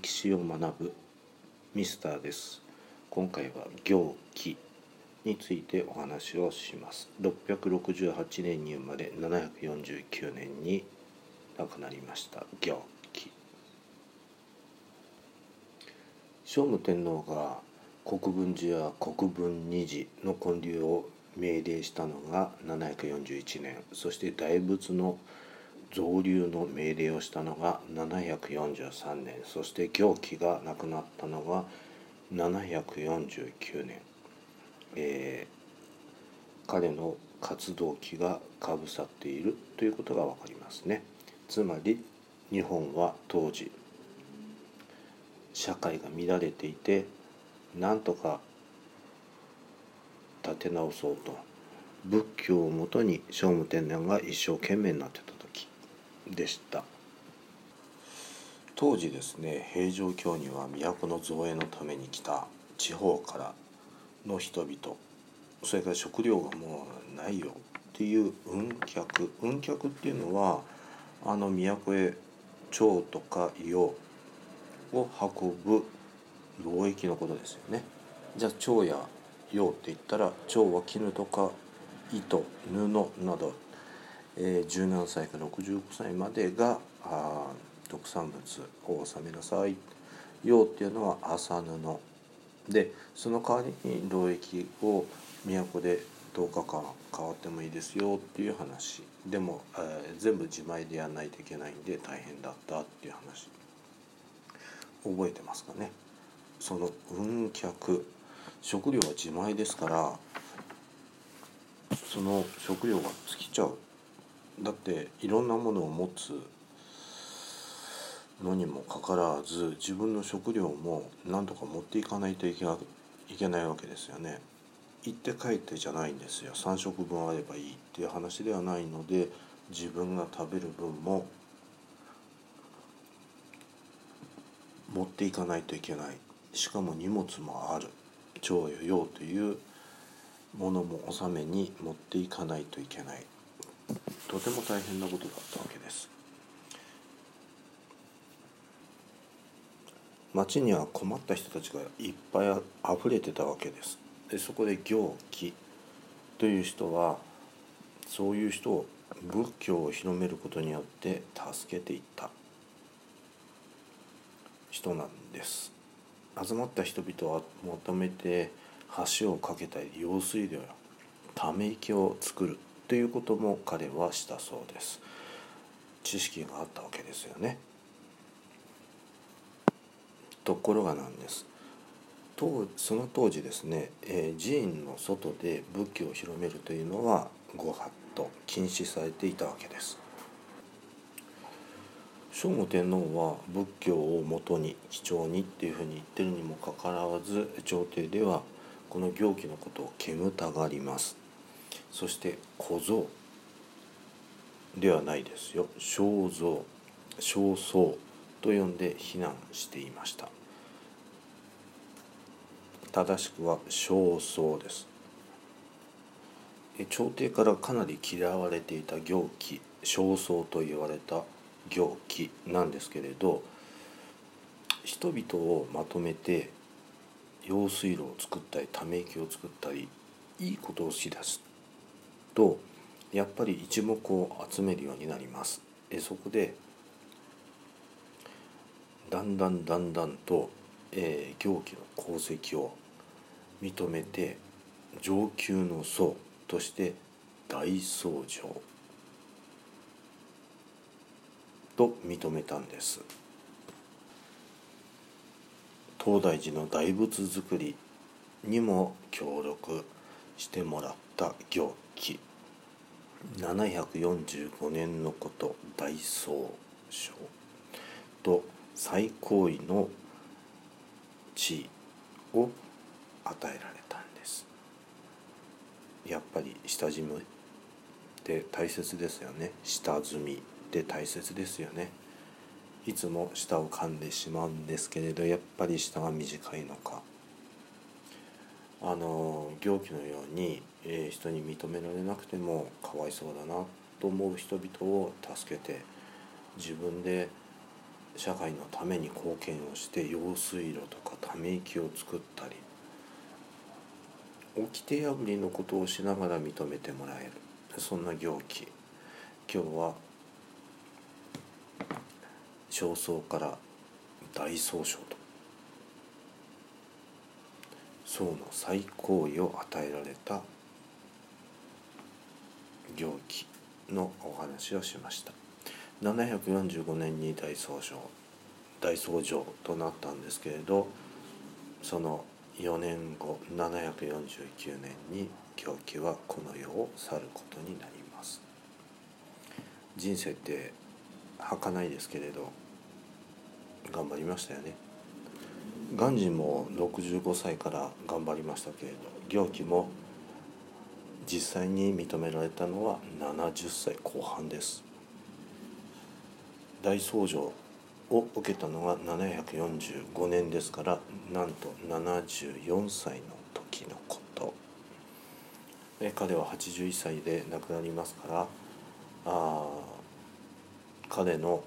歴史を学ぶミスターです。今回は行基についてお話をします。668年に生まれ749年に亡くなりました。行基。聖武天皇が国分寺や国分二寺の建立を命令したのが741年。そして大仏の造立の命令をしたのが743年。そして行基が亡くなったのが749年、えー、彼の活動期がかぶさっているということが分かりますね。つまり日本は当時社会が乱れていてなんとか立て直そうと。仏教をもとに聖武天皇が一生懸命になってた。でした。当時ですね平城京には都の造営のために来た地方からの人々それから食料がもうないよっていう運客運客っていうのはあの都へ蝶とか硫を運ぶ貿易のことですよね。じゃあ蝶や用って言ったら蝶は絹とか糸布など、えー、17歳から65歳までがあ特産物を納めなさい用っていうのは麻布でその代わりに労役を都で10日間変わってもいいですよっていう話。でも、えー、全部自前でやらないといけないんで大変だったっていう話。覚えてますかね？その運客。食料は自前ですからその食料が尽きちゃう。だっていろんなものを持つのにもかかわらず自分の食料も何とか持っていかないといけないわけですよね。行って帰ってじゃないんですよ。3食分あればいいっていう話ではないので自分が食べる分も持っていかないといけない。しかも荷物もある。徴与用というものも納めに持っていかないといけない。とても大変なことだったわけです。町には困った人たちがいっぱいあふれてたわけです。でそこで行基。という人はそういう人を仏教を広めることによって助けていった。人なんです。集まった人々は求めて橋を架けたり用水路やため池を作る。ということも彼はしたそうです。知識があったわけですよね。ところがなんです。当その当時ですね、えー、寺院の外で仏教を広めるというのはご法度禁止されていたわけです。聖武天皇は仏教をもとに貴重にっていうふうに言ってるにもかかわらず朝廷ではこの行基のことを煙たがります。そして小僧。ではないですよ。肖像肖像と呼んで非難していました。正しくは焦燥です。朝廷からかなり嫌われていた行基。焦燥と言われた行基なんですけれど人々をまとめて用水路を作ったりため池を作ったりいいことをしだす。とやっぱり一目を集めるようになります。えそこでだんだんだんだんと、えー、行基の功績を認めて上級の僧として大僧正と認めたんです東大寺の大仏作りにも協力してもらったた行基745年のこと大僧正と最高位の地位を与えられたんです。やっぱり下積みって大切ですよね。下積みって大切ですよね。いつも舌を噛んでしまうんですけれどやっぱり舌が短いのか。あの行基のように、えー、人に認められなくてもかわいそうだなと思う人々を助けて自分で社会のために貢献をして用水路とかため池を作ったり掟破りのことをしながら認めてもらえる。そんな行基。今日は焦燥から大総称と。宋の最高位を与えられた行基のお話をしました。745年に大僧正大僧正となったんですけれどその4年後749年に狂気はこの世を去ることになります。人生って儚いですけれど頑張りましたよね。鑑真も65歳から頑張りましたけれど行基も実際に認められたのは70歳後半です。大僧正を受けたのが745年ですからなんと74歳の時のこと。彼は81歳で亡くなりますからあ彼の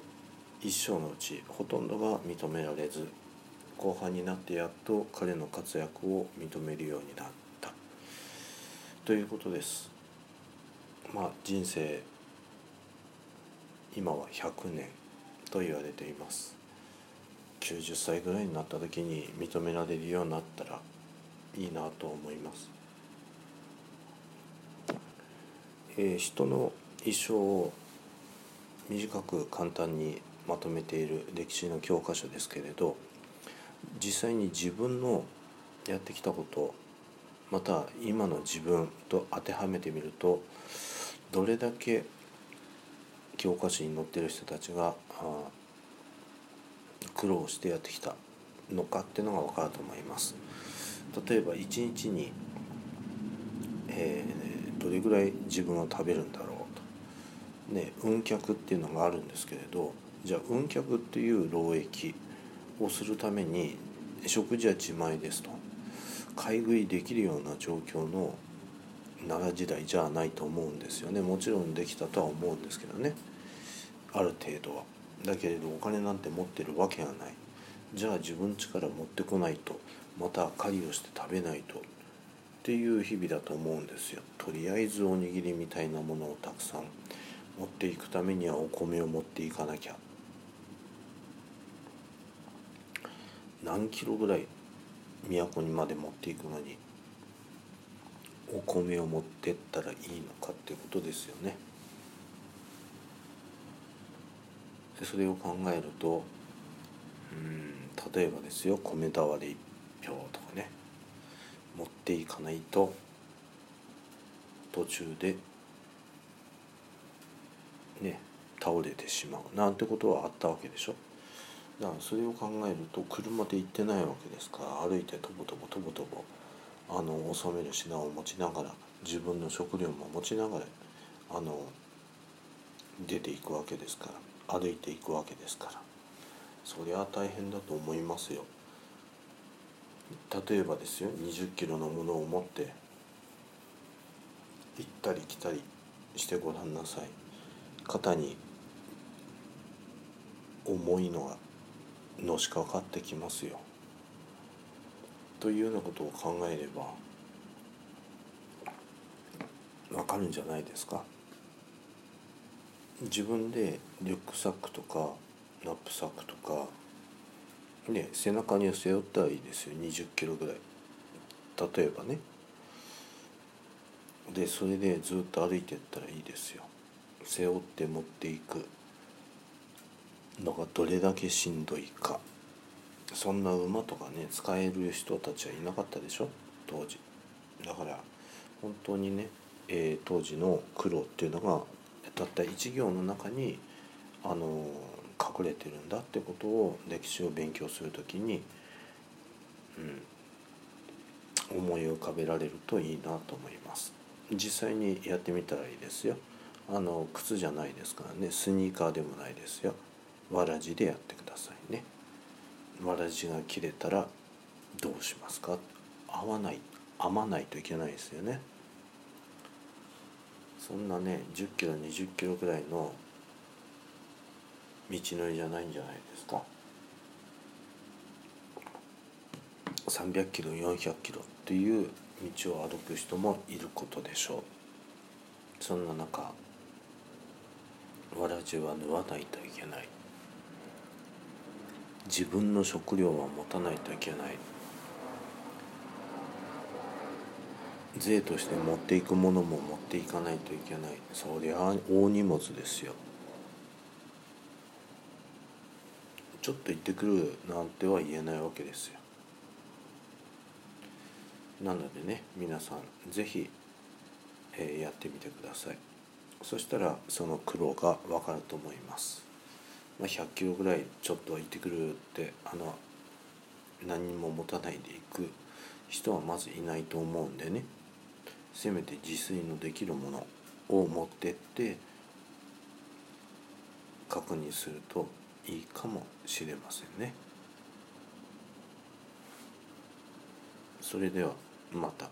一生のうちほとんどが認められず後半になってやっと彼の活躍を認めるようになった。ということです。まあ人生今は100年と言われています。90歳ぐらいになった時に認められるようになったらいいなと思います、えー、人の一生を短く簡単にまとめている歴史の教科書ですけれど実際に自分のやってきたことまた今の自分と当てはめてみるとどれだけ教科書に載ってる人たちが苦労してやってきたのかっていうのが分かると思います。例えば一日に、えー、どれぐらい自分は食べるんだろうと。ね運脚っていうのがあるんですけれどじゃあ運脚っていう労役をするために食事は自前ですと買い食いできるような状況の奈良時代じゃないと思うんですよね。もちろんできたとは思うんですけどね。ある程度は。だけれどお金なんて持ってるわけがない。じゃあ自分力持ってこないと。また狩りをして食べないと。っていう日々だと思うんですよ。とりあえずおにぎりみたいなものをたくさん。持っていくためにはお米を持っていかなきゃ。何キロぐらい都にまで持っていくのにお米を持ってったらいいのかっていうことですよね。でそれを考えるとうん例えばですよ米俵一票とかね持っていかないと途中でね倒れてしまうなんてことはあったわけでしょ。だからそれを考えると車で行ってないわけですから歩いてとぼとぼとぼとぼあの納める品を持ちながら自分の食料も持ちながらあの出ていくわけですから歩いていくわけですからそりゃ大変だと思いますよ。例えばですよ20キロのものを持って行ったり来たりしてごらんなさい肩に重いのがのしかかってきますよ。というようなことを考えればわかるんじゃないですか。自分でリュックサックとかナップサックとかね背中に背負ったらいいですよ。20キロぐらい。例えばね。でそれでずっと歩いてったらいいですよ。背負って持っていく。のがどれだけしんどいか。そんな馬とかね使える人たちはいなかったでしょ？当時。だから本当にね、えー、当時の苦労っていうのがたった一行の中にあの隠れてるんだってことを歴史を勉強する時に、うん、思い浮かべられるといいなと思います。実際にやってみたらいいですよ。あの靴じゃないですからね。スニーカーでもないですよ。わらじでやってくださいね。わらじが切れたらどうしますか？合わない編まないといけないですよね。そんなね10キロ20キロぐらいの道のりじゃないんじゃないですか。300キロ400キロっていう道を歩く人もいることでしょう。そんな中わらじは縫わないといけない。自分の食料は持たないといけない。税として持っていくものも持っていかないといけない。そりゃ大荷物ですよ。ちょっと行ってくるなんては言えないわけですよ。なのでね皆さん是非、えー、やってみてください。そしたらその苦労が分かると思います、まあ、100キロぐらいちょっとは行ってくるってあの何も持たないで行く人はまずいないと思うんでねせめて自炊のできるものを持ってって確認するといいかもしれませんね。それではまた。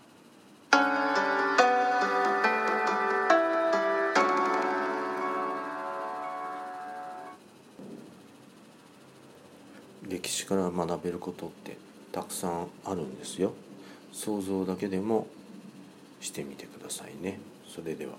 から学べることってたくさんあるんですよ。想像だけでもしてみてくださいね。それでは。